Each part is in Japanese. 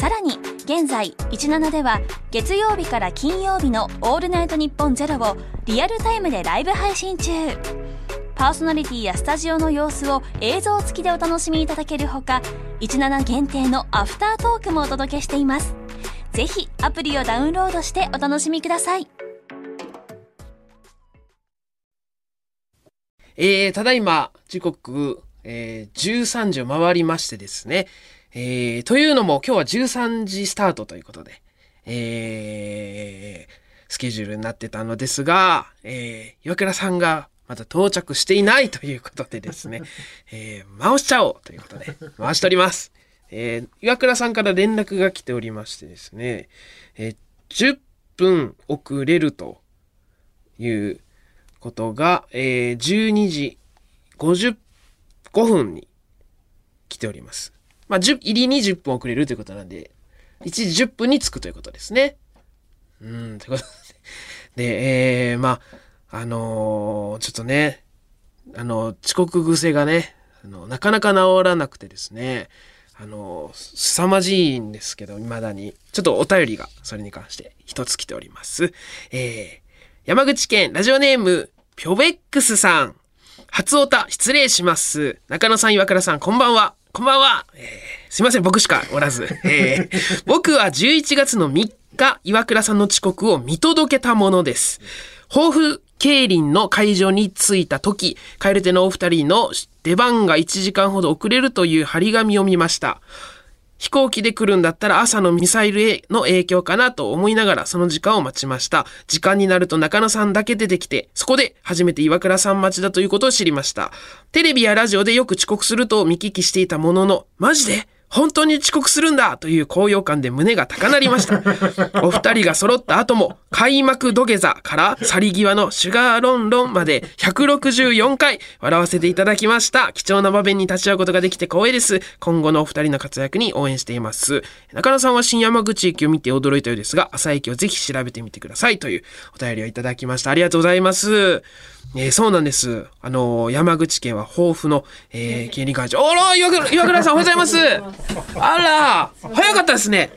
さらに現在17では月曜日から金曜日の「オールナイトニッポンゼロをリアルタイムでライブ配信中。パーソナリティやスタジオの様子を映像付きでお楽しみいただけるほか17限定のアフタートークもお届けしています。ぜひアプリをダウンロードしてお楽しみください。えー、ただいま時刻、えー、13時を回りましてですね、えー、というのも今日は13時スタートということで、えー、スケジュールになってたのですが、えー、岩倉さんがまだ到着していないということでですね、えー、回しちゃおうということで、回しております。えー、岩倉さんから連絡が来ておりましてですね、えー、10分遅れるということが、えー、12時55分に来ております。まあ、入りに10分遅れるということなんで、1時10分に着くということですね。うん、ということで。で、えー、まあ、あのー、ちょっとね、あの、遅刻癖がね、あのなかなか治らなくてですね、あの、凄まじいんですけど、未だに。ちょっとお便りがそれに関して一つ来ております。えー、山口県ラジオネーム、ピョベックスさん。初オタ、失礼します。中野さん、岩倉さん、こんばんは。こんばんは。えー、すいません、僕しかおらず。えー、僕は11月の3日、岩倉さんの遅刻を見届けたものです。抱負競輪の会場に着いた時、蛙手のお二人の出番が1時間ほど遅れるという張り紙を見ました。飛行機で来るんだったら朝のミサイルへの影響かなと思いながらその時間を待ちました。時間になると中野さんだけ出てきて、そこで初めて岩倉さん待ちだということを知りました。テレビやラジオでよく遅刻すると見聞きしていたものの、マジで本当に遅刻するんだという高揚感で胸が高鳴りました。お二人が揃った後も、開幕土下座から去り際のシュガーロンロンまで164回笑わせていただきました。貴重な場面に立ち会うことができて光栄です。今後のお二人の活躍に応援しています。中野さんは新山口駅を見て驚いたようですが、朝駅をぜひ調べてみてくださいというお便りをいただきました。ありがとうございます。えー、そうなんです。あのー、山口県は豊富の、えー、競輪会場。あら、岩倉岩倉さんおはようございます。あら、早かったですね。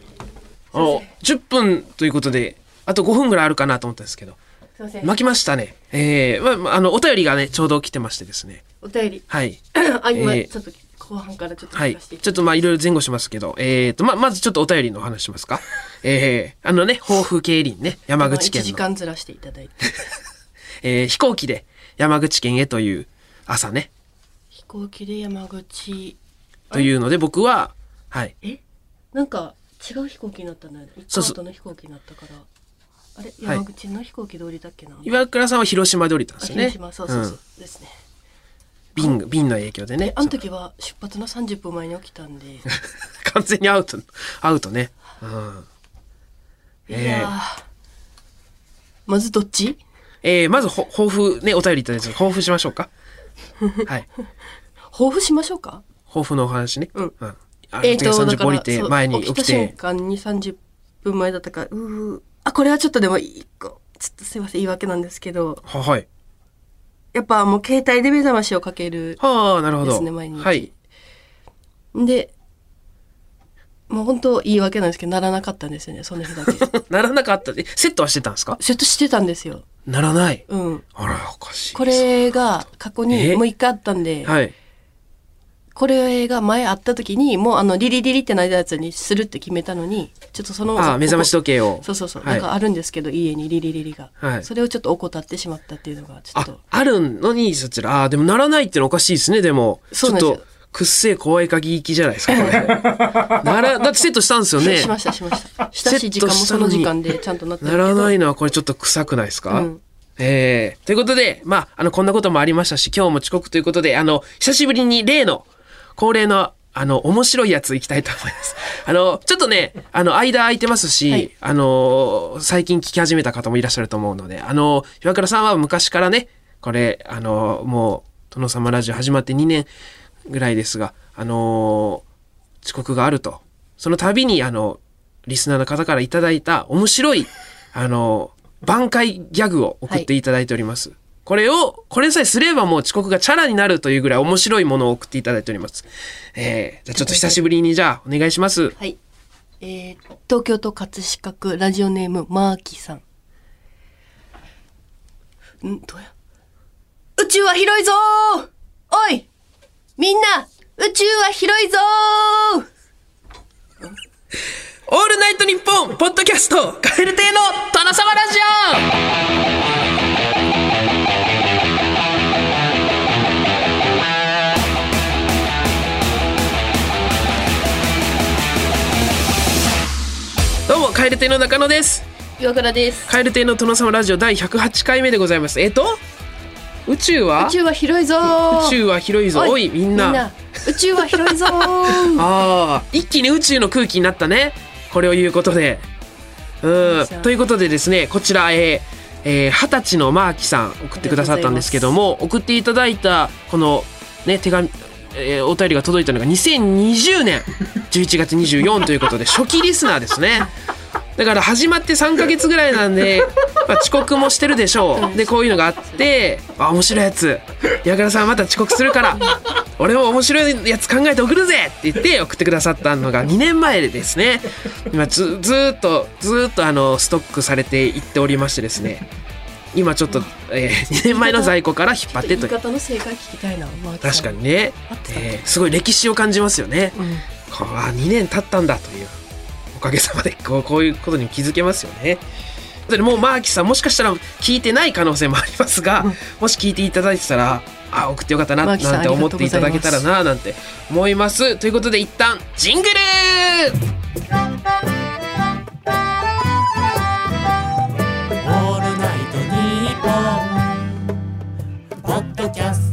あの、10分ということで、あと5分ぐらいあるかなと思ったんですけど。巻きましたね。えー、まあ、あの、お便りがね、ちょうど来てましてですね。お便り。はい。あ、今、えー、ちょっと後半からちょっとはい。ちょっとまあ、いろいろ前後しますけど、えーと、ま、まずちょっとお便りの話しますか？えー、あのね、豊富競輪ね、山口県の。1時間ずらしていただいて。えー、飛行機で山口県へという朝ね。飛行機で山口。というので僕は、はい。え？なんか違う飛行機になったね。そうそう。の飛行機になったから。あれ？山口の飛行機で降りたっけな、岩倉さんは広島で降りたんですよね。広島、そうそうそう。うん、ですね。便、便の影響でね。あの時は出発の30分前に起きたんで。完全にアウト、アウトね。うん。いやー、まずどっち？えー、まずほ抱負ねお便りいただいて抱負しましょうか。はい。抱負しましょうか？抱負のお話ね。うん、うん、えっ、ー、とだから降りて前に起きて。瞬間に30分前だったからうあこれはちょっとでも一個ちょっとすいません言い訳なんですけど。ははい。やっぱもう携帯で目覚ましをかけるはあなるほど。ですね毎日。はい。でもう本当言い訳なんですけどならなかったんですよねその日だけ ならなかったでセットはしてたんですか？セットしてたんですよならない。うん。あら、おかしい。これが過去にもう一回あったんで、はい。これが前あった時に、もうあの、リリリリってなったやつにするって決めたのに、ちょっとその、あ目覚まし時計を。そうそうそう。はい、なんかあるんですけど、家にリリリリが。はい。それをちょっと怠ってしまったっていうのが、ちょっと。あ、あるのに、そちら、ああ、でもならないってのおかしいですね、でも。そうなんですよ。くっせえ怖い鍵行きじゃないですか、これ。なら、だってセットしたんですよね。しました、しました。したし、時間もその時間でちゃんとなってならないのはこれちょっと臭くないですか、うん、えー、ということで、まあ、あの、こんなこともありましたし、今日も遅刻ということで、あの、久しぶりに例の、恒例のあの、面白いやついきたいと思います。あの、ちょっとね、あの、間空いてますし、はいあの、最近聞き始めた方もいらっしゃると思うので、あの、岩倉さんは昔からね、これ、あの、もう、殿様ラジオ始まって2年ぐらいですが、あの、遅刻があると。その度に、あの、リスナーの方からいただいた面白い、あの、挽回ギャグを送っていただいております。これを、これさえすればもう遅刻がチャラになるというぐらい面白いものを送っていただいております。えー、じゃあちょっと久しぶりにじゃあお願いします。はい。えー、東京都葛飾区ラジオネームマーキーさん。んどうや？宇宙は広いぞーおいみんな宇宙は広いぞー。オールナイトニッポンポッドキャストカエル亭の殿様ラジオ。どうもカエル亭の中野です。岩倉です。カエル亭の殿様ラジオ第108回目でございます。えっと宇宙は？宇宙は広いぞ。ー宇宙は広いぞ。おいみんな。宇宙は広いぞ。ーああ一気に宇宙の空気になったね。これを言うことで。うん。ということでですねこちらえーえー二十歳のマーキさん送ってくださったんですけども送っていただいたこのね手紙えーお便りが届いたのが2020年。11月24ということで初期リスナーですねだから始まって3ヶ月ぐらいなんで、まあ、遅刻もしてるでしょう。でこういうのがあってあ面白いやつ。矢倉さんまた遅刻するから俺も面白いやつ考えて送るぜって言って送ってくださったのが2年前ですね。今ずずーっとずーっとあのストックされていっておりましてですね。今ちょっと、え2年前の在庫から引っ張ってと言い方の正解聞きたいな、確かにね、えーすごい歴史を感じますよね、うん。あ2年経ったんだという。おかげさまでこうこういうことに気づけますよね。でもうマーキさんもしかしたら聞いてない可能性もありますが、もし聞いていただいてたらあ送ってよかったななんて思っていただけたらななんて思います。ということで一旦ジングルオールナイトニッポン」ポッドキャスト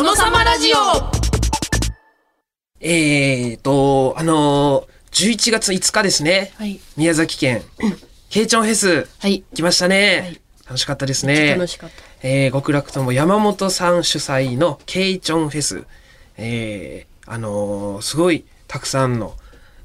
殿様ラジオえーとあのー、11月5日ですねはい。宮崎県 ケイチョンフェスはい。来ましたね、はい楽しかったですね楽しかった。えー極楽とも山本さん主催のケイチョンフェス。えーあのーすごいたくさんの、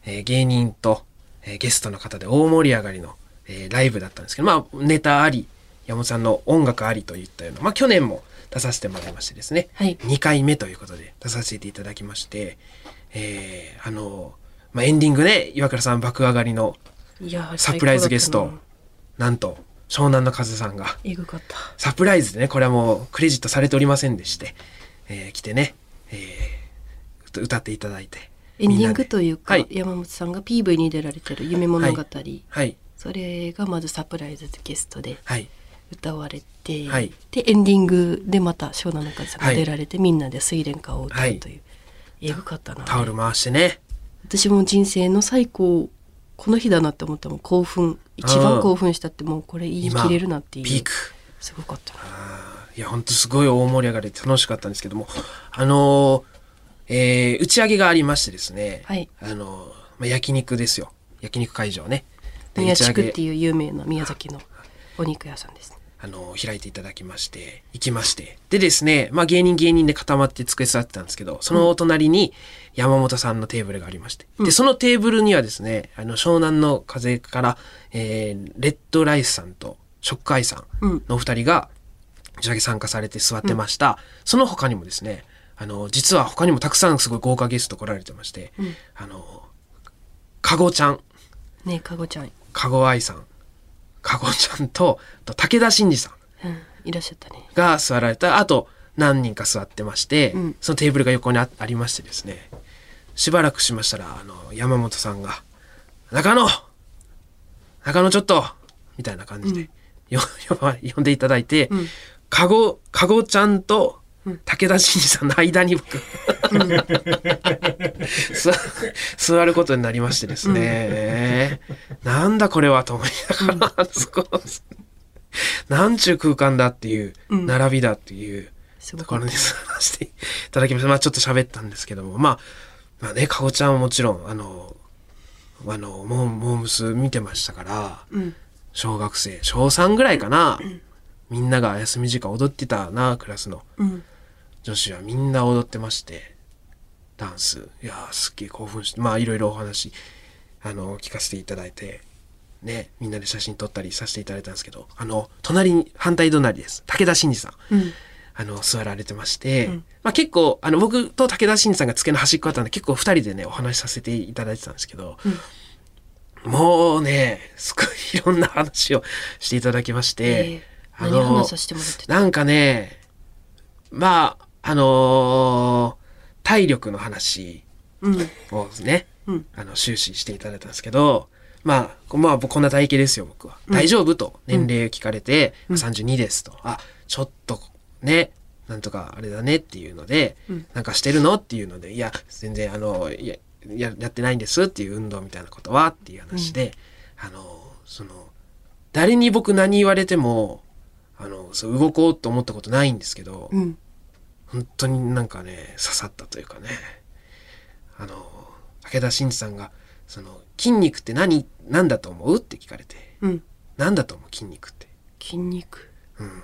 えー芸人と、えーゲストの方で大盛り上がりの、えーライブだったんですけど、まあ、ネタあり、山本さんの音楽ありといったような、まあ、去年も出させてもらいましてですね、はい2回目ということで出させていただきまして、えーあのーまあ、エンディングで岩倉さん爆上がりのサプライズゲストなんと湘南の風さんが。サプライズでね、これはもうクレジットされておりませんでして、えー来てね、えー歌歌っていただいて。エンディングというか、はい。山本さんが PV に出られてる夢物語、はい。それがまずサプライズでゲストではい。歌われて、はい。でエンディングでまた湘南の風がはい。出られて、みんなで睡蓮花を歌はいうとい。う、えぐかったな。タオル回してね。私も人生の最高この日だなって思ったもん。興奮。一番興奮したってもうこれ言い切れるなっていう。ピーク。すごかったな。いや、ほんとすごい大盛り上がりで楽しかったんですけども、あのーえー打ち上げがありましてですね、はい。あのーまあ、焼肉ですよ。焼肉会場ね。で宮地区っていう有名な宮崎のお肉屋さんですあの、開いていただきまして、行きまして。でですね、まあ芸人芸人で固まって机座ってたんですけど、そのお隣に山本さんのテーブルがありまして。で、そのテーブルにはですね、あの、湘南の風から、えー、レッドライスさんとショックアイさん。のお二人が、打ち上げ参加されて座ってました。その他にもですね、あの、実は他にもたくさんすごい豪華ゲスト来られてまして、あの、かごちゃん、ねえかごちゃん、かごあいさん、かごちゃんと、武田真治さん。うん、いらっしゃったね。が座られた、あと、何人か座ってまして、うん。そのテーブルが横にあありましてですね。しばらくしましたらあの山本さんが「中野!中野ちょっと!」みたいな感じで、よ呼ば呼んでいただいて、ん。かごかごちゃんと武田真治さんの間に僕、座座ることになりましてですね、なんだこれはと思いながら、そこ。なんちゅう空間だっていう、うん。並びだっていうところに座らせていただきました。まあちょっと喋ったんですけども、まあ、まあね、かごちゃんはもちろん、あの、あの、モーモームス見てましたから、うん。小学生、小3ぐらいかな、みんなが休み時間踊ってたな、クラスの。うん女子はみんな踊ってまして、ダンス。いやー、すっげえ興奮して、まあいろいろお話、あの、聞かせていただいて、ね、みんなで写真撮ったりさせていただいたんですけど、あの、隣に、反対隣です。武田真治さん。うんあの、座られてまして、んまあ結構、あの、僕と武田真治さんが付けの端っこだったんで、結構二人でね、お話しさせていただいてたんですけど、もうね、すごいいろんな話をしていただきまして、ええあ何話させてもらってた？なんかね、まあ、あのー体力の話うん。をね、うん。あの、終始していただいたんですけど、まあ、こまあ、僕こんな体型ですよ、僕は。大丈夫と、年齢聞かれて、32ですと。あ、ちょっと、ね、なんとかあれだねっていうので、ん。なんかしてるのっていうので、いや、全然、あの、いや、ややってないんですっていう運動みたいなことはっていう話で、あの、その、誰に僕何言われても、あの、そう動こうと思ったことないんですけど、うん本当になんかね刺さったというかね。あの武田真治さんが「その筋肉って何何だと思う?」って聞かれて。うん「何だと思う？筋肉って。筋肉」うん。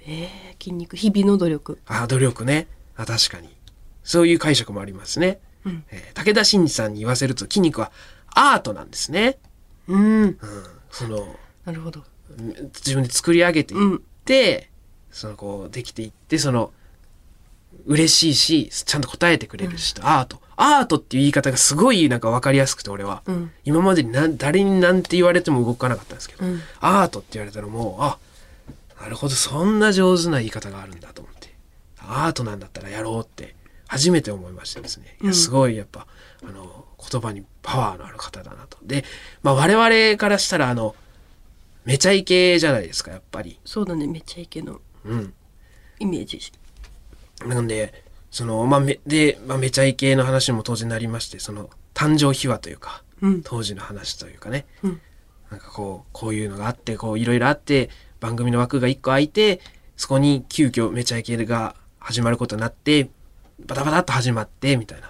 ええ筋肉。日々の努力。ああ努力ね。あ確かに。そういう解釈もありますね、うん。えー武田真治さんに言わせると筋肉はアートなんですね、うん。うん、そのなるほど。自分で作り上げていって、そのこうできていってその嬉しいしちゃんと答えてくれるし、アート。アートっていう言い方がすごいなんか分かりやすくて俺は、うん。今までに何誰に何て言われても動かなかったんですけど、うん。アートって言われたらもうあなるほどそんな上手な言い方があるんだと思って。アートなんだったらやろうって初めて思いましてですね。いやすごいやっぱ、あの言葉にパワーのある方だなと。で、まあ、我々からしたらあのめちゃイケじゃないですかやっぱり。そうだねめっちゃイケのうん、イメージなんでそのまあめで、まあ、めちゃイケの話も当然なりましてその誕生秘話というか、うん。当時の話というかね、うん。なんかこうこういうのがあってこういろいろあって番組の枠が1個空いてそこに急遽めちゃイケが始まることになってバタバタっと始まってみたい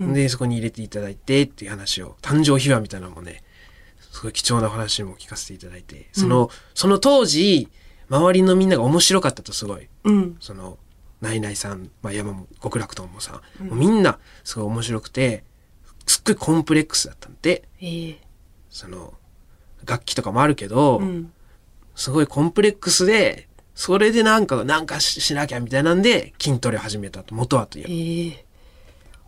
な、でそこに入れていただいてっていう話を誕生秘話みたいなのもねすごい貴重なお話も聞かせていただいてその、その当時周りのみんなが面白かったとすごい。うん。そのナイナイさん、まあ、山も極楽ともさん、もうみんなすごい面白くてすっごいコンプレックスだったんでええ。その楽器とかもあるけど、うん。すごいコンプレックスでそれでなんかなんかししなきゃみたいなんで筋トレを始めたと元はといえばええ。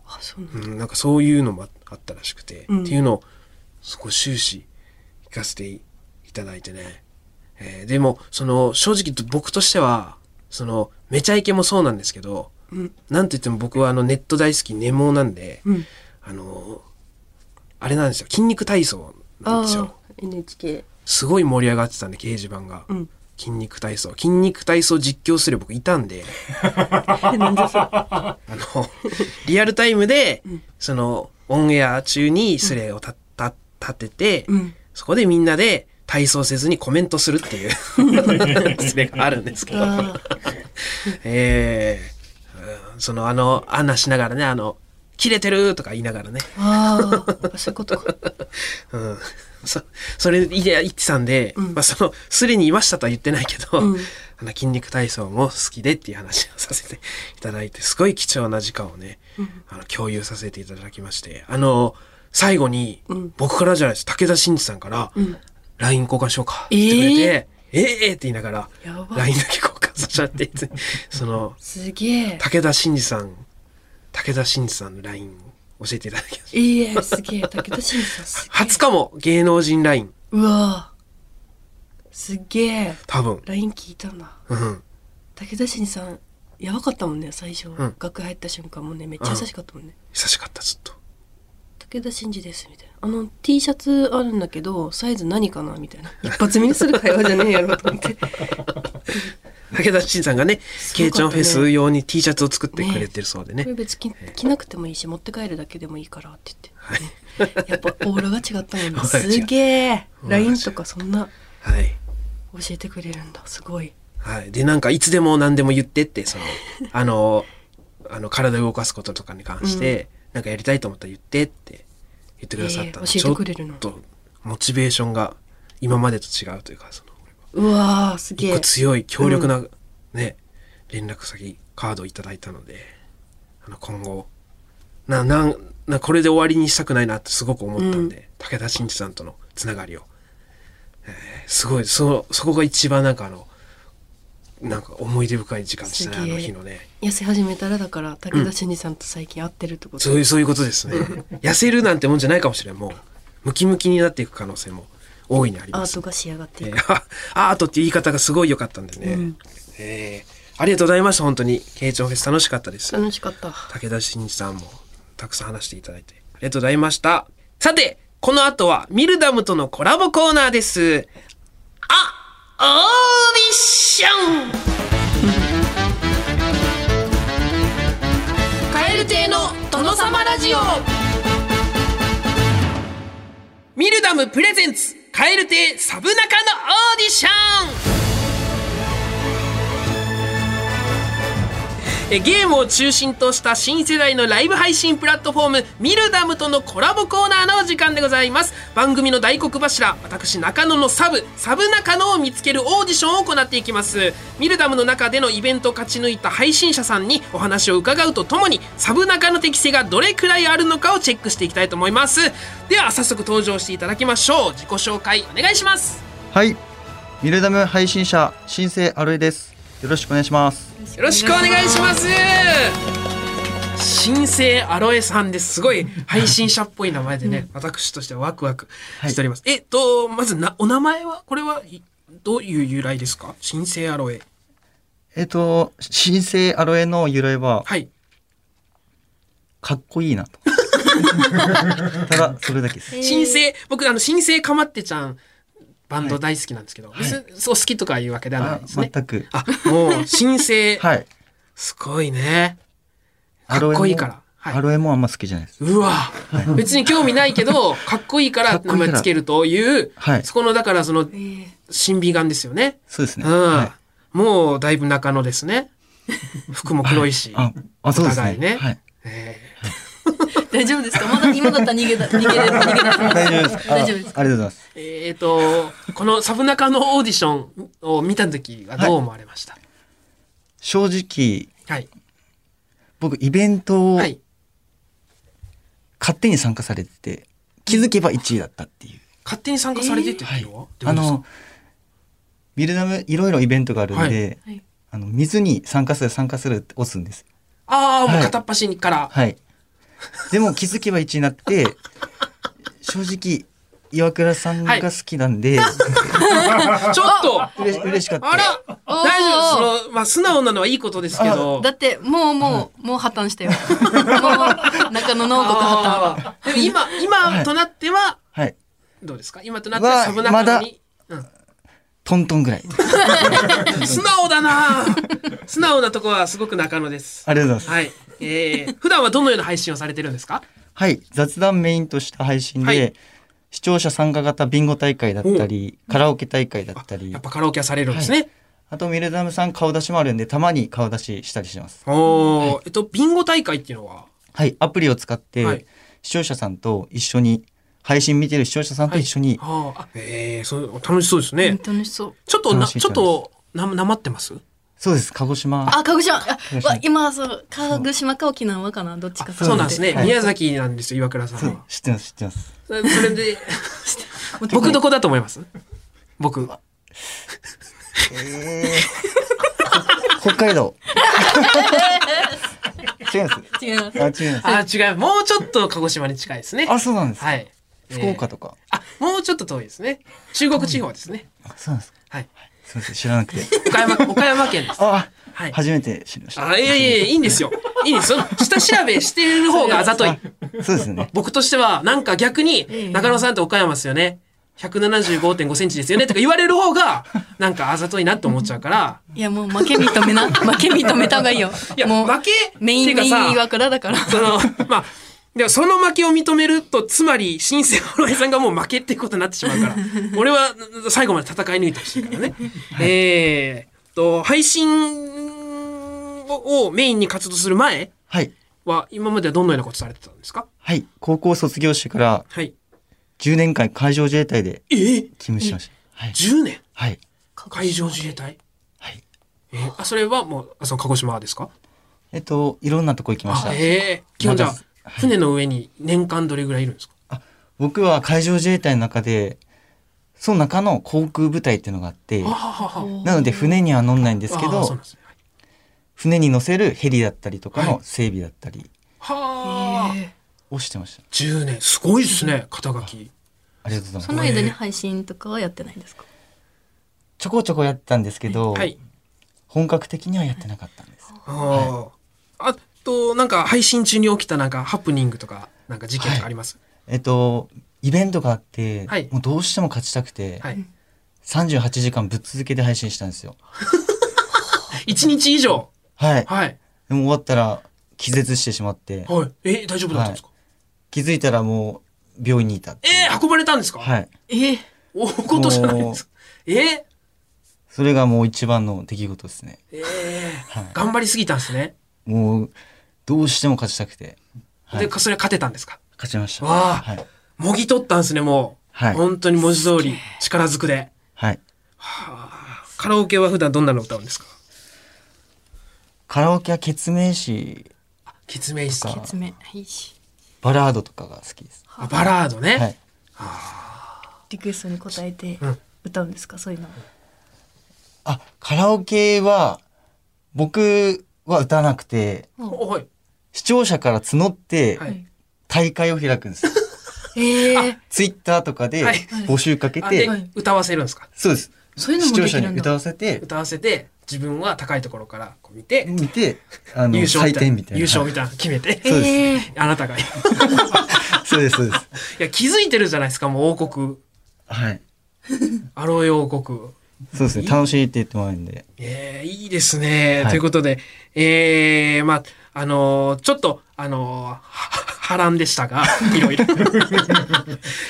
あそうなんだ。うん、なんかそういうのもああったらしくて、うん。っていうのをそこ終始聞かせていただいてね、えーでもその正直僕としてはそのめちゃイケもそうなんですけど、うんなんといっても僕はあのネット大好きネモなんで、うん。あのあれなんですよ。筋肉体操なんですよ。NHK すごい盛り上がってたんで掲示板が、うん。筋肉体操。筋肉体操実況する僕いたんで。あの、リアルタイムで、その、オンエア中にスレを立てて、うん。そこでみんなで体操せずにコメントするっていう。スレがあるんですけど、あ えーうんその、あの、アンナしながらね、あの、切れてるとか言いながらね、ああそういうことか。うん、そそれ言い言ってたんで、まあその、スレにいましたとは言ってないけど、うん。あの筋肉体操も好きでっていう話をさせていただいて、すごい貴重な時間をね、あの共有させていただきまして、あの、最後に、うん。僕からじゃないです、武田真治さんから、ん LINE 交換しようか。って言ってくれて、えー、えーって言いながら、LINE だけ交換させちゃって、その、すげえ。武田真治さん、武田真治さんの LINE 教えていただきました。いえすげえ。武田真治さんすげえ。初かも芸能人 LINE、うわ。すげえ。多分。LINE 聞いたなうん。武田真治さんやばかったもんね最初、ん。楽屋入った瞬間もねめっちゃ優しかったもんね、優しかったずっと。武田真治ですみたいなあの T シャツあるんだけどサイズ何かなみたいな。一発目にする会話じゃねえやろと思って。武田真さんがねケイちゃんフェス用に T シャツを作ってくれてるそうでね。これ別に着着なくてもいいし持って帰るだけでもいいからって言って、やっぱオーラが違ったもんね すげえ。LINE とかそんなはい。教えてくれるんだ。すごい。はい。で、なんか、いつでも何でも言ってって、その、あの、あの、体を動かすこととかに関して、なんかやりたいと思ったら言ってって言ってくださったの。えー教えてくれるの。ちょっと、モチベーションが今までと違うというか、その、うわーすげえ。強い、強力な、ね、連絡先、カードをいただいたので、あの、今後、な、なん、な、これで終わりにしたくないなってすごく思ったんで、武田真治さんとのつながりを。えーすごい、そ、そこが一番なんかあの、なんか思い出深い時間でしたね、あの日のね。痩せ始めたらだから武田真治さんと最近会ってるってこと、そういう、そういうことですね。痩せるなんてもんじゃないかもしれん。もう、ムキムキになっていく可能性も大いにあります。アートが仕上がっていく、えーあアートっていう言い方がすごい良かったんでね。えーありがとうございました、本当に。ケイチョンフェス楽しかったです。楽しかった武田真治さんもたくさん話していただいてありがとうございました。さて、この後はミルダムとのコラボコーナーです。オーディション。カエル亭の殿様ラジオ。ミルダムプレゼンツカエル亭サブナカのオーディション。えゲームを中心とした新世代のライブ配信プラットフォームミルダムとのコラボコーナーのお時間でございます。番組の大黒柱私中野のサブサブ中野を見つけるオーディションを行っていきます。ミルダムの中でのイベントを勝ち抜いた配信者さんにお話を伺うとともにサブ中の適性がどれくらいあるのかをチェックしていきたいと思います。では早速登場していただきましょう。自己紹介お願いします。はい。ミルダム配信者、新生アロエです。よろしくお願いします。よろしくお願いします。新生アロエさんですすごい配信者っぽい名前でね、私としてはワクワクしております、えっとまずなお名前はこれはいどういう由来ですか？新生アロエ。えっ、と、新生アロエの由来は、はい。かっこいいなと。ただ、それだけです。新生僕あの新生かまってちゃんバンド大好きなんですけど、別にそう好きとかいうわけではないあですね全く。あもう新生 はい。すごいねかっこいいからはいアロエもあんま好きじゃないです。うわ、別に興味ないけどかっこいいから 名前つけるというはいそこのだからそのえー審美眼ですよね。そうですね。うん、はもうだいぶ中野ですね。服も黒いし。い。あ、あ、そうですね。お互いねはい。え大丈夫ですか？まだ今だったら逃げだ逃げれ逃げ出せます大丈夫です。あ大丈夫ですありがとうございます。ーえーと、このサブナカのオーディションを見た時はどう思われました？正直、はい。僕、イベントをはい。勝手に参加されてて、気づけば1位だったっていう。勝手に参加されてっていうのは、いうことですか？の、ミルダム、いろいろイベントがあるんで、はいあの、水に参加する、参加するって押すんです。ああ、もうはい片っ端にから。はい。でも気づけば1位になって、正直、岩倉さんが好きなんで、ちょっと嬉し嬉しかった。あら大丈夫その、まあ素直なのはいいことですけど。だってもうもう、もう破綻したよ もう中野の王国破綻でも今、今となっては、はい。どうですか？今となってははサブナカに。うんトントンぐらい。素直だな素直なとこはすごく中野です。ありがとうございます。はい。えー、普段はどのような配信をされてるんですか？はい。雑談メインとした配信で、はい。視聴者参加型ビンゴ大会だったり、カラオケ大会だったり。やっ、ぱカラオケはされるんですね。あとミルダムさん顔出しもあるんで、たまに顔出ししたりします。おー。えっと、ビンゴ大会っていうのは？はい。アプリを使って、はい。視聴者さんと一緒に、配信見てる視聴者さんと一緒に、はああ、えー、そう、楽しそうですね。楽しそう。ちょっとな、ちょっと、な、なまってます？そうです、鹿児島。あ鹿児島わ今そう鹿児島か沖縄かなどっちかそうなんですね。はい宮崎なんですよ、岩倉さんは。知ってます、知ってます。それで、僕どこだと思います？僕。北海道。違います？違いますあ、違います。あ、違う。もうちょっと鹿児島に近いですね。あ、そうなんです。はい。えー福岡とか。あ、もうちょっと遠いですね。中国地方ですね。あ、そうなんです。はい。すみません知らなくて。岡山岡山県です。あ、はい。初めて知りました。あいやいやいやいいんですよ。いいんですその下調べしてる方があざとい。あそうですね。僕としてはなんか逆に中野さんって岡山ですよね。175.5センチですよねとか言われる方がなんかあざといなって思っちゃうから。いやもう負け認めな負け認めた方がいいよ。いやもう負けメインメイン岩倉だから。そのまあでもその負けを認めるとつまり新生ホロエさんがもう負けっていうことになってしまうから。俺は最後まで戦い抜いてほしいからね。えー、と配信ををメインに活動する前はい。は今まではどのようなことされてたんですか？はい。高校卒業してからはい。10年間海上自衛隊でえー、勤務しました。はい。10年？はい。海上自衛隊？はい。えー、あそれはもうあその鹿児島ですか？えっといろんなとこ行きました。あえー、基本じゃあ船の上に年間どれぐらいいるんですか？僕は海上自衛隊の中でその中の航空部隊っていうのがあってあははは。なので船には乗んないんですけどね。船に乗せるヘリだったりとかはい。の整備だったりはあ、をしてました。10年。すごいですね肩書き。ありがとうございます。その間に配信とかはやってないんですか？ちょこちょこやってたんですけど、はい。本格的にはやってなかったんですああ、あとなんか配信中に起きたなんかハプニングとかなんか事件とかあります？えっとイベントがあって、はい。もうどうしても勝ちたくて、はい、38時間ぶっ続けて配信したんですよ。一日以上？はい。はい。でも終わったら気絶してしまって。はい。え大丈夫だったんですか、気づいたらもう病院にいたえー、運ばれたんですか、はい。えー、大事じゃないですか。えー、それがもう一番の出来事ですね。えー。はい。頑張りすぎたんですね、もうどうしても勝ちたくて、はい、でそれは勝てたんですか？勝ちました。わあはい、もぎ取ったんですねもう、はい。本当に文字通り力ずくで。はい、カラオケは普段どんなの歌うんですか？カラオケは決命詞決命詞とか。決めはいしバラードとかが好きです。あ。バラードね、はい。リクエストに応えてうん。歌うんですか？そういうの。あカラオケは僕は歌わなくて。おはい視聴者から募ってはい。大会を開くんです、ええツイッターとかではい。募集かけあて、で歌わせるんですか？そうです。そういうの視聴者に歌わせて歌わせて自分は高いところからこう見て見てあの優勝みたいな。採点みたいな。優勝みたいなの決めて。そうです。えー。あなたが。いそうですそうです。や気づいてるじゃないですかもう王国。はい。アロエ王国。そうですね。楽しいって言ってもらえるんで。えー、いいですね、はい。ということでえー、まああのーちょっとあのーは波乱でしたが いろいろ。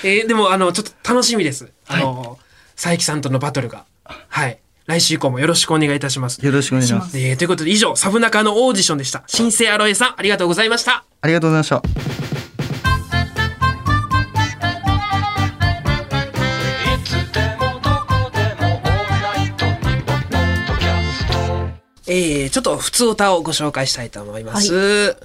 えー、でもあのちょっと楽しみです。あのー佐伯さんとのバトルが。はい。来週以降もよろしくお願いいたします。よろしくお願いします。えーということで以上サブナカのオーディションでした。新生アロエさんありがとうございました。ありがとうございましたえー、ちょっと普通歌をご紹介したいと思います、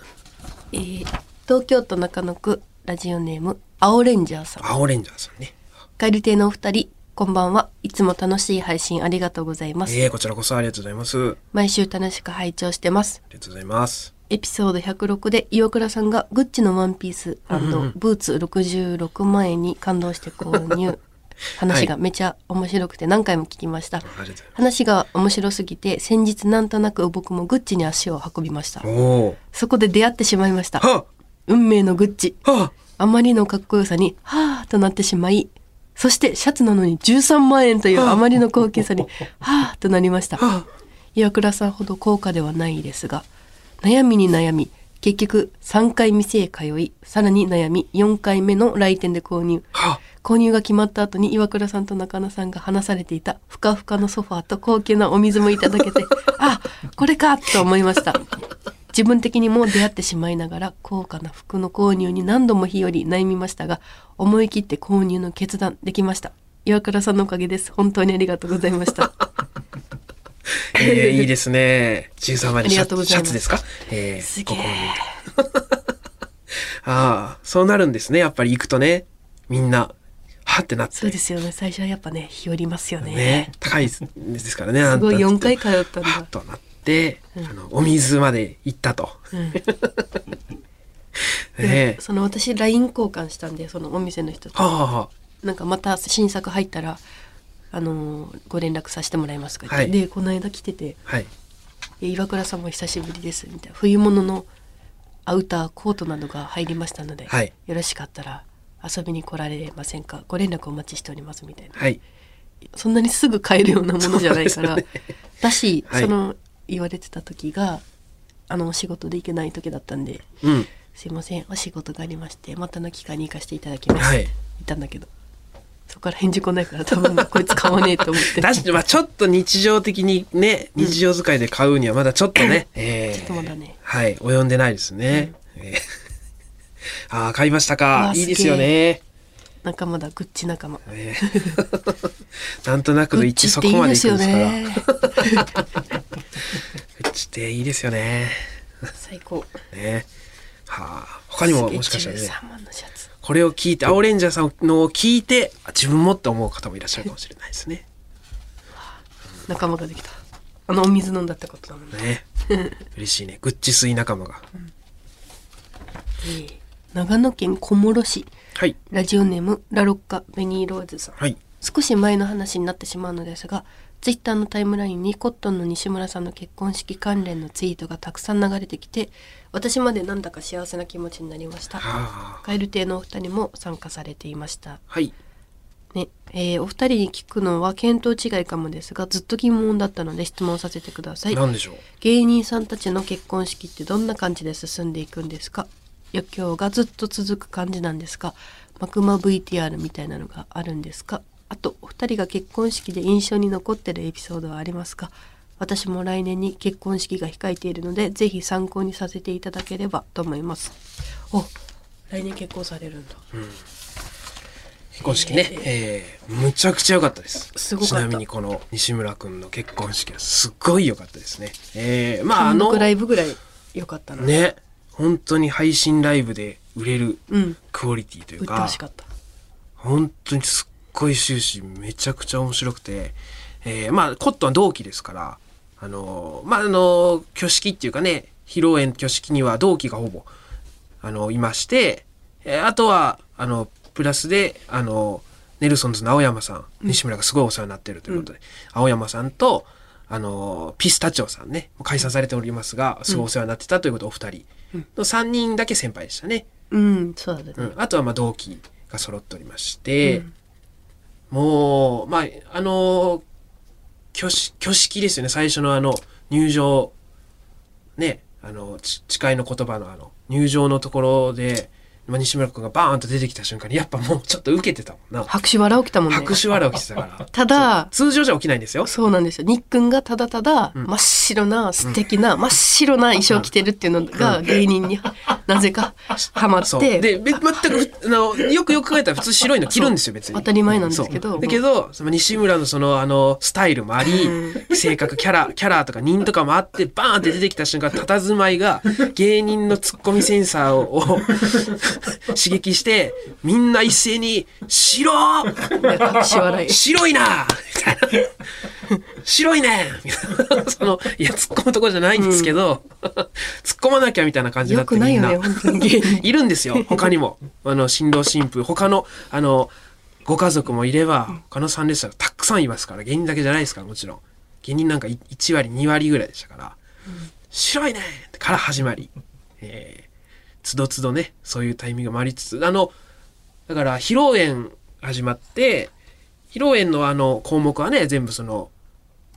えー東京都中野区ラジオネーム青レンジャーさん。青レンジャーさんね。カエル亭のお二人こんばんはいつも楽しい配信ありがとうございます、えー、こちらこそありがとうございます。あ毎週楽しく拝聴してます。りがとうございます。エピソード106で岩倉さんがグッチのワンピースブーツ66万円に感動して購入話がめちゃ面白くて何回も聞きました、ありがとうござい話が面白すぎて先日なんとなく僕もグッチに足を運びました。そこで出会ってしまいました。は運命のグッチ。あはあまりのかっこよさにはぁとなってしまいそしてシャツなのに13万円というあまりの高級さに はぁとなりました。あは岩倉さんほど高価ではないですが悩みに悩み結局3回店へ通いさらに悩み4回目の来店で購入。購入が決まった後に岩倉さんと中野さんが話されていたふかふかのソファーと高級なお水もいただけて あこれかと思いました。自分的にも出会ってしまいながら高価な服の購入に何度も日和悩みましたが思い切って購入の決断できました。岩倉さんのおかげです。本当にありがとうございましたえー、いいですね。13万円ありシャシャツですか？えー、すげえご購入ああそうなるんですね。やっぱり行くとね。みんなはってなって。そうですよね。最初はやっぱね日和りますよね。ね高いですからね。すごいあんた4回通ったんだ。はっとなって、あのお水まで行ったと、うん。ね。その私 LINE 交換したんでそのお店の人と。はあはあはなんかまた新作入ったらあのーご連絡させてもらいますかって、はい。でこの間来ててはい「え岩倉さんも久しぶりです」みたいな。冬物のアウターコートなどが入りましたので、はい。よろしかったら遊びに来られませんか？ご連絡お待ちしておりますみたいな、はい。そんなにすぐ買えるようなものじゃないから、そうですだし、はい。その言われてた時があのお仕事で行けない時だったんでうん。すいませんお仕事がありましてまたの機会に行かせていただきます、はい。言ったんだけどそこから返事来ないから多分こいつ買わねえと思って。確かにまあちょっと日常的にね日常使いで買うにはまだちょっとね、えーちょっとまだね。はい及んでないですね、えー ああ買いましたうか。わいいですよね。仲間だグッチ仲間。えー。なんとなくの一致そこまでいくんですから。ね。グッチっていいですよね。最高。ね。はあ他にももしかしたらね。13万のシャツこれを聞いて青レンジャーさんのを聞いてあ自分もって思う方もいらっしゃるかもしれないですね。仲間ができた。あのお水飲んだってことだもんね。ね。嬉しいね。グッチ水仲間が。ええ長野県小諸市。はい。ラジオネームラロッカベニーローズさん。はい。少し前の話になってしまうのですがツイッターのタイムラインにコットンの西村さんの結婚式関連のツイートがたくさん流れてきて私までなんだか幸せな気持ちになりました。はあ。蛙亭のお二人も参加されていました。はい。ねえーお二人に聞くのは見当違いかもですがずっと疑問だったので質問させてください。なんでしょう？芸人さんたちの結婚式ってどんな感じで進んでいくんですか？余興がずっと続く感じなんですか？幕間 VTR みたいなのがあるんですか？あとお二人が結婚式で印象に残ってるエピソードはありますか？私も来年に結婚式が控えているのでぜひ参考にさせていただければと思います。お来年結婚されるんだ。結婚式ね、えー。むちゃくちゃ良かったです。すごかちなみにこの西村くんの結婚式はすっごい良かったですね。えー、まああのライブぐらい良かったな、ね。本当に配信ライブで売れるうん。クオリティというか、ほしかった。本当にすっごい終始めちゃくちゃ面白くて、えーまあコットンは同期ですからあのーまああのー挙式っていうかね披露宴挙式には同期がほぼあのいまして、えーあとはあのプラスであのネルソンズの青山さん西村がすごいお世話になってるということで、青山さんとあのピスタチオさんね解散されておりますがすごいお世話になってたということでお二人。の3人だけ先輩でしたね。うんそうだね、うん、あとはまあ同期が揃っておりまして、もうまああの挙式挙式ですよね。最初のあの入場ねあの誓いの言葉のあの入場のところで、西村君がバーンと出てきた瞬間にやっぱもうちょっと受けてたもんな。拍手笑起きたもんね。拍手笑い起きてたから。ただ通常じゃ起きないんですよ。そうなんですよ。ニックンがただただ真っ白な素敵な真っ白な衣装着てるっていうのが芸人になぜかハマって。でべ全くのよくよく考えたら普通白いの着るんですよ別に。当たり前なんですけど。だけどその西村のそのあのスタイルもあり、性格キャラキャラとか人とかもあってバーンって出てきた瞬間佇まいが芸人のツッコミセンサーをを刺激してみんな一斉に「白。白いな!」みたいな「白いね!」みたいなそのいや突っ込むとこじゃないんですけど、突っ込まなきゃみたいな感じになよってみんなね。いるんですよ他にもあの新郎新婦他のあのご家族もいれば他の参列者がたくさんいますから芸人だけじゃないですからもちろん芸人なんかい1割2割ぐらいでしたから「白いね!」から始まり、えー、つどつどねそういうタイミングもありつつあのだから披露宴始まって披露宴のあの項目はね全部その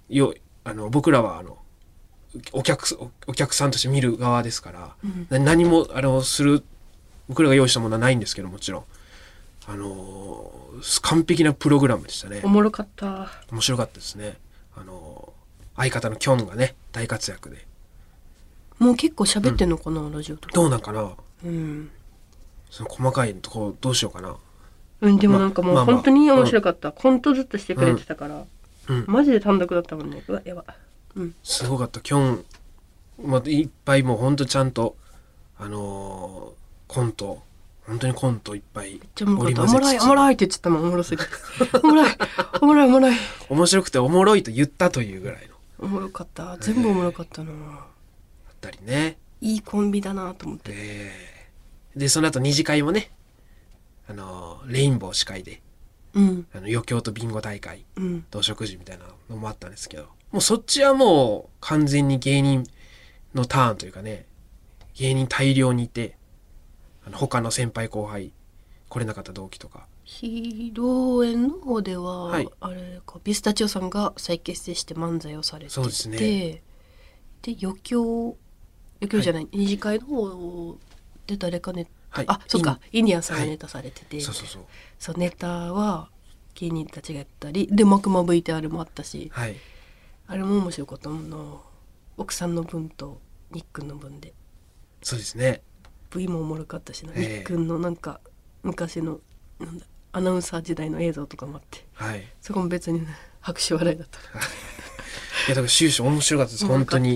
よあの僕らはあのお客すおお客さんとして見る側ですから、な何もあのする僕らが用意したものはないんですけどもちろん。あのー完璧なプログラムでしたね。おもろかった。面白かったですね。あのー相方のキョンがね大活躍でもう結構喋ってんのかな、ラジオとか。どうなんかなうん。その細かいとこどうしようかなうん、でもなんかもうまあまあ本当に面白かった。コントずっとしてくれてたから。うんマジで単独だったもんね。うわ、やば。うん。すごかったキョンまあ、いっぱいもうほんとちゃんとあのーコント本当にコントいっぱいじゃあもう織りおもろい、おもろいって言っちゃったもん、おもろすぎて。おもろい、おもろい、おもろい。面白くておもろいと言ったというぐらいのおもろかった。全部おもろかったな。だったりね。いいコンビだなと思って。ででその後二次会もねあのーレインボー司会でうん。あの余興とビンゴ大会うん。同食事みたいなのもあったんですけどもうそっちはもう完全に芸人のターンというかね芸人大量にいてあの他の先輩後輩来れなかった同期とか。披露宴の方では、はい。あれかピスタチオさんが再結成して漫才をされててそうですね。で余興余興じゃない、二次会の方で誰かね、はい。あそっか。インディアンさんがネタされてて、そうそうそう。そうネタは芸人たちがやったりでマクマ VTR もあったしはい。あれも面白かったもんな。奥さんの分とニックンの分で。そうですね。V もおもろかったしな、ええ。ニックンのなんか昔のなんだアナウンサー時代の映像とかもあって。はい。そこも別にね拍手笑いだった。い。やだから終始面白かったです。本当に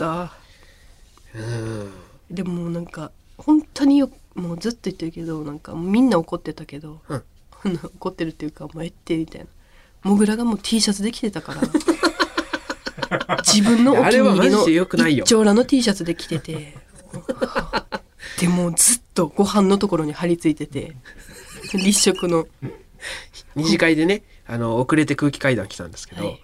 でもなんか本当によもうずっと言ってるけどなんかみんな怒ってたけど、うん。怒ってるっていうかもうえってみたいな。モグラがもう T シャツで着てたから。自分のお気にあれは入りの一丁羅の T シャツで着てて。でもうずっとご飯のところに貼り付いてて。立食の。二次会でねあの遅れて空気階段来たんですけど、はい。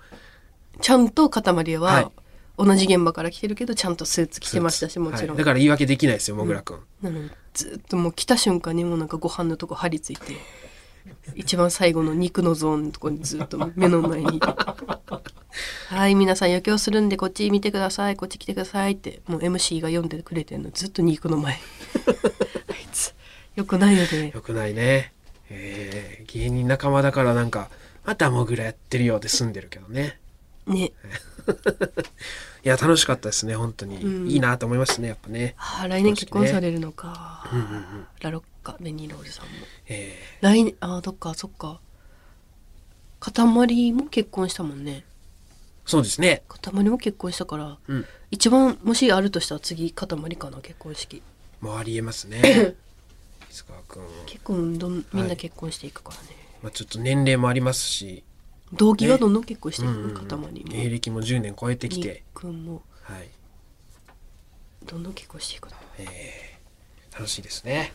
ちゃんと塊は、はい同じ現場から来てるけどちゃんとスーツ着てましたしもちろん、はい。だから言い訳できないですよもぐらくん、なのにずっともう来た瞬間にもうなんかご飯のとこ張り付いて一番最後の肉のゾーンのとこにずっと目の前に。はい皆さん余興するんでこっち見てください。こっち来てくださいってもう MC が読んでくれてんのずっと肉の前。あいつよくないよね。よくないね。えー、芸人仲間だからなんかまたもぐらやってるようで済んでるけどね。ね いや楽しかったですね本当に、うん。いいなと思いましたねやっぱね。あー来年結婚されるのか、うんうんうん。ラロッカレニーロールさんも。え来年あーどっかそっか。塊も結婚したもんね。ー、そうですね。塊も結婚したからうん。一番もしあるとしたら次塊かな結婚式。もうありえますね。結婚どんみんな結婚していくからね、まあちょっと年齢もありますし、同期がどんどん結婚していく、うんうんうん塊も芸歴も10年超えてきにて、くんもはい、どんどん結婚していくな楽しいですね。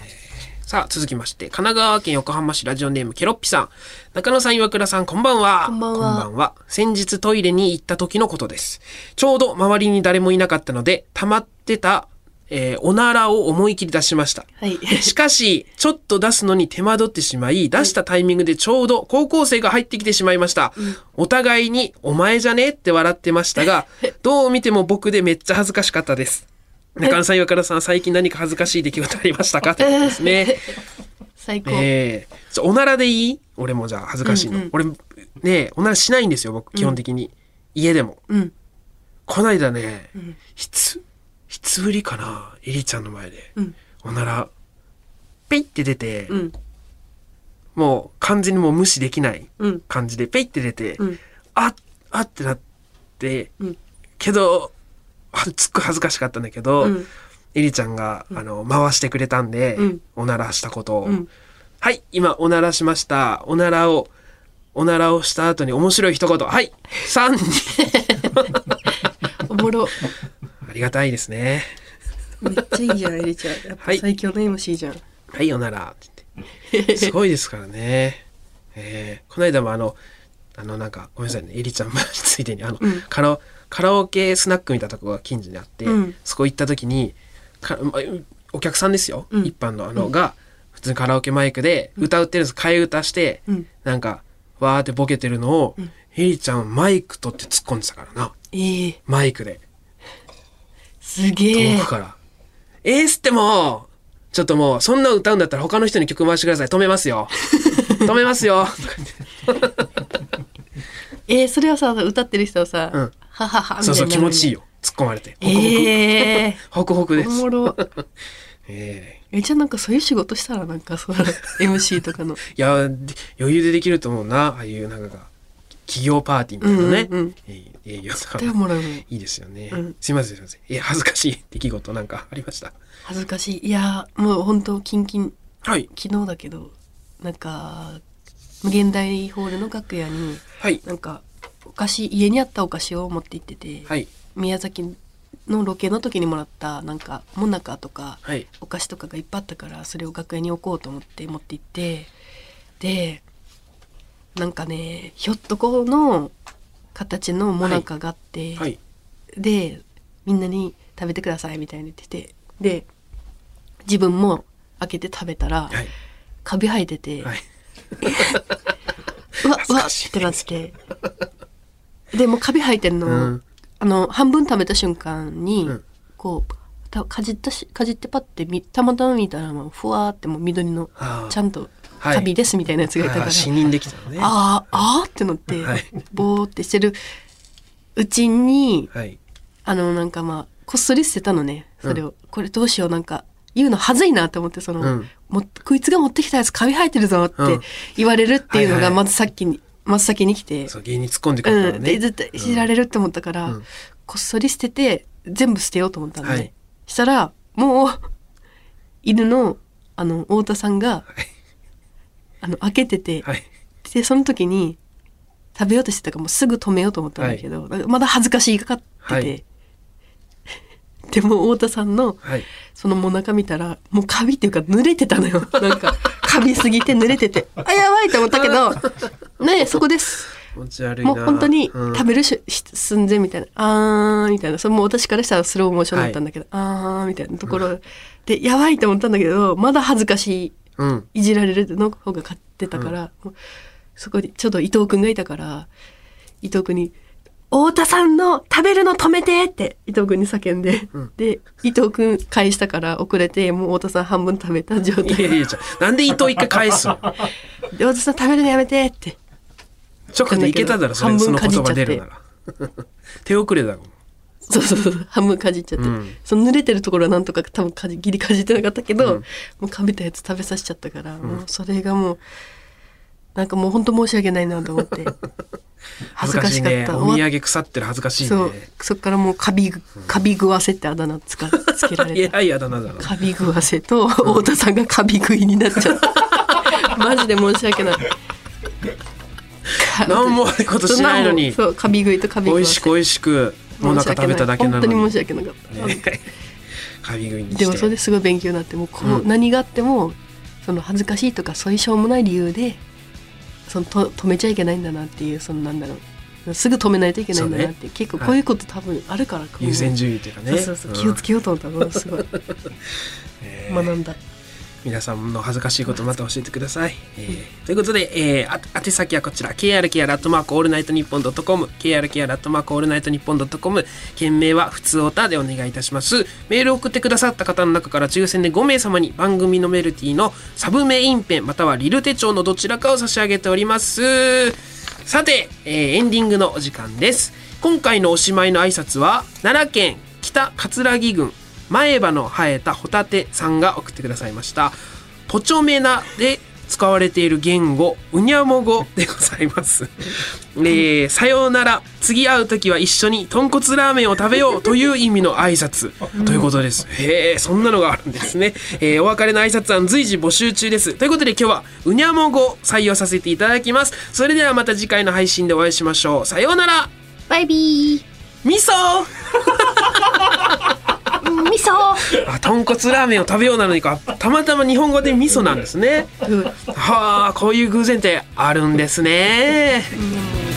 えーさあ、続きまして、神奈川県横浜市ラジオネームケロッピさん。中野さん、岩倉さん、こんばんは。こんばんは先日トイレに行った時のことです。ちょうど周りに誰もいなかったので、溜まってた、えーおならを思い切り出しました。はいしかし、ちょっと出すのに手間取ってしまい、出したタイミングでちょうど高校生が入ってきてしまいました。お互いに、お前じゃねって笑ってましたが、どう見ても僕でめっちゃ恥ずかしかったです。中野さん、岩倉さん、最近何か恥ずかしい出来事ありましたか？ということですね。最高、ええちょおならでいい？俺もじゃあ恥ずかしいの。うんうん俺、ねえおならしないんですよ、僕、基本的に。家でも。うんこないだね、んいつ、いつぶりかなエリちゃんの前で。うん。おなら、ペイって出て、うん。もう完全にもう無視できないうん。感じで、ペイって出て、うん。ああってなって、うん。けど、はすっごい恥ずかしかったんだけど、うん。エリちゃんが、あの、回してくれたんで、うん。おならしたことを、うん。はい、今、おならしました。おならを、おならをした後に面白い一言。はい、3、おもろありがたいですね。めっちゃいいじゃんエリちゃんやっぱはい最強の MC じゃん、はい、おなら。って言って。すごいですからね。えーこの間もあの、あのなんか、ごめんなさいね、エリちゃんについでに、あの、うんカラオ、カラオケスナックみたいなとこが近所にあって、うんそこ行った時に、かまお客さんですよ、うん一般のあの、が、普通にカラオケマイクで歌うってるんです。替え歌して、うんなんか、わーってボケてるのを、エリちゃんマイク取って突っ込んでたからな。ええマイクで。すげえ遠くから。えーすっても、ちょっともう、そんな歌うんだったら他の人に曲回してください。止めますよ。止めますよ。えー、それはさ歌ってる人はさ、うんそうそう、気持ちいいよよ。突っ込まれて。ホクホク。ええホクホクですお。もろ ええじゃあなんかそういう仕事したらなんかそう MC とかのーいや、で余裕でできると思うな。ああいう、なんか、企業パーティーみたいなね。うんうんうんえー営業とか手をもらうのいいですよね。うんすいません、すいません。え、恥ずかしい出来事なんかありました？恥ずかしいいやーもう本当キンキンはい。昨日だけどなんか無限大ホールの楽屋にはい。なんかお菓子家にあったお菓子を持って行ってて、はい。宮崎のロケの時にもらったなんかもなかとかはい。お菓子とかがいっぱいあったからそれを楽屋に置こうと思って持って行ってでなんかねひょっとこの形のもなかがあって、はい。でみんなに食べてくださいみたいに言っててで自分も開けて食べたら、はい。カビ生えてて、はい。うわうわってなってでもうカビ生えてるのを、うん。あの半分食べた瞬間に、うん。こうたかじったしかじってパッてみたまたま見たらもうふわーってもう緑のちゃんとはいカビですみたいなやつがいたから、死人できたのね。あーあーってなって、はい。ボーってしてる。うちにはい。あのなんかまあこっそり捨てたのね。それを、これどうしようなんか言うのはずいなと思ってその、うん。もこいつが持ってきたやつカビ生えてるぞってうん。言われるっていうのがまずさっきに、真っ先に来て、そう、芸に突っ込んでくるからうん、でね。絶対いじられるって思ったから、うん。こっそり捨てて全部捨てようと思ったんで、はい。したらもう犬のあの太田さんが、あの開けてて、はい。でその時に食べようとしてたからもうすぐ止めようと思ったんだけど、まだ恥ずかしいがかってて、はい でも太田さんのはい。そのもなか見たらもうカビっていうか濡れてたのよ なんかカビすぎて濡れててあやばいと思ったけど ねえそこです。もう本当にうん食べるし、寸前みたいな「あー」みたいなそれもう私からしたらスローモーションだったんだけど「あー」みたいなところでやばいと思ったんだけどまだ恥ずかしいうん。いじられるの方が勝ってたから、もうそこにちょうど伊藤君がいたから伊藤君に「太田さんの食べるの止めて!」って伊藤君に叫んで、で伊藤君返したから遅れてもう太田さん半分食べた状態でいやいや、なんで糸一回返すの 「太田さん食べるのやめて!」って直でいけただろ、それ、半分その言葉出るなら。手遅れだもん。そうそうそう。半分かじっちゃって、うん。その濡れてるところはなんとか多分かじギリかじってなかったけど、うん。もうかべたやつ食べさせちゃったから、もうそれがもうなんかもう本当申し訳ないなと思って。恥ずかしかった。ね。お土産腐ってる恥ずかしいね。そう。そっからもうカビカビ食わせってあだ名つかつけられた。いやいやだなだな。カビ食わせと太田さんがカビ食いになっちゃった。マジで申し訳ない。何も悪いことしないのに。そうカビ食いとカビ食わせ。美味しく美味しく、もなか食べただけなのに。本当に申し訳なかった、ね。カビ食いに。でもそれですごい勉強になってもうこう、うん何があってもその恥ずかしいとかそういうしょうもない理由でそのと止めちゃいけないんだなっていうそのなんだろう。すぐ止めないといけないんだなっていう。結構こういうこと多分あるから、こう優先順位というかね。そうそう。そう気をつけようと思ったのすごい。学んだ皆さんの恥ずかしいことまた教えてください。えーということで、えー、宛先はこちら krkr アットマークオールナイトニッポンドットコム krkr アットマークオールナイトニッポンドットコム件名は普通オタでお願いいたします。メールを送ってくださった方の中から抽選で5名様に番組のメルティのサブメインペンまたはリル手帳のどちらかを差し上げております。さて、えーエンディングのお時間です。今回のおしまいの挨拶は奈良県北葛城郡前歯の生えたホタテさんが送ってくださいました。ポチョメナで使われている言語うにゃも語でございます、えーさようなら次会う時は一緒に豚骨ラーメンを食べようという意味の挨拶。ということです。へえそんなのがあるんですね、えーお別れの挨拶案随時募集中です。ということで今日はうにゃも語採用させていただきます。それではまた次回の配信でお会いしましょう。さようなら。バイビー。味噌味噌。あ豚骨ラーメンを食べようなのにか。たまたま日本語で味噌なんですね。はあこういう偶然ってあるんですね。うん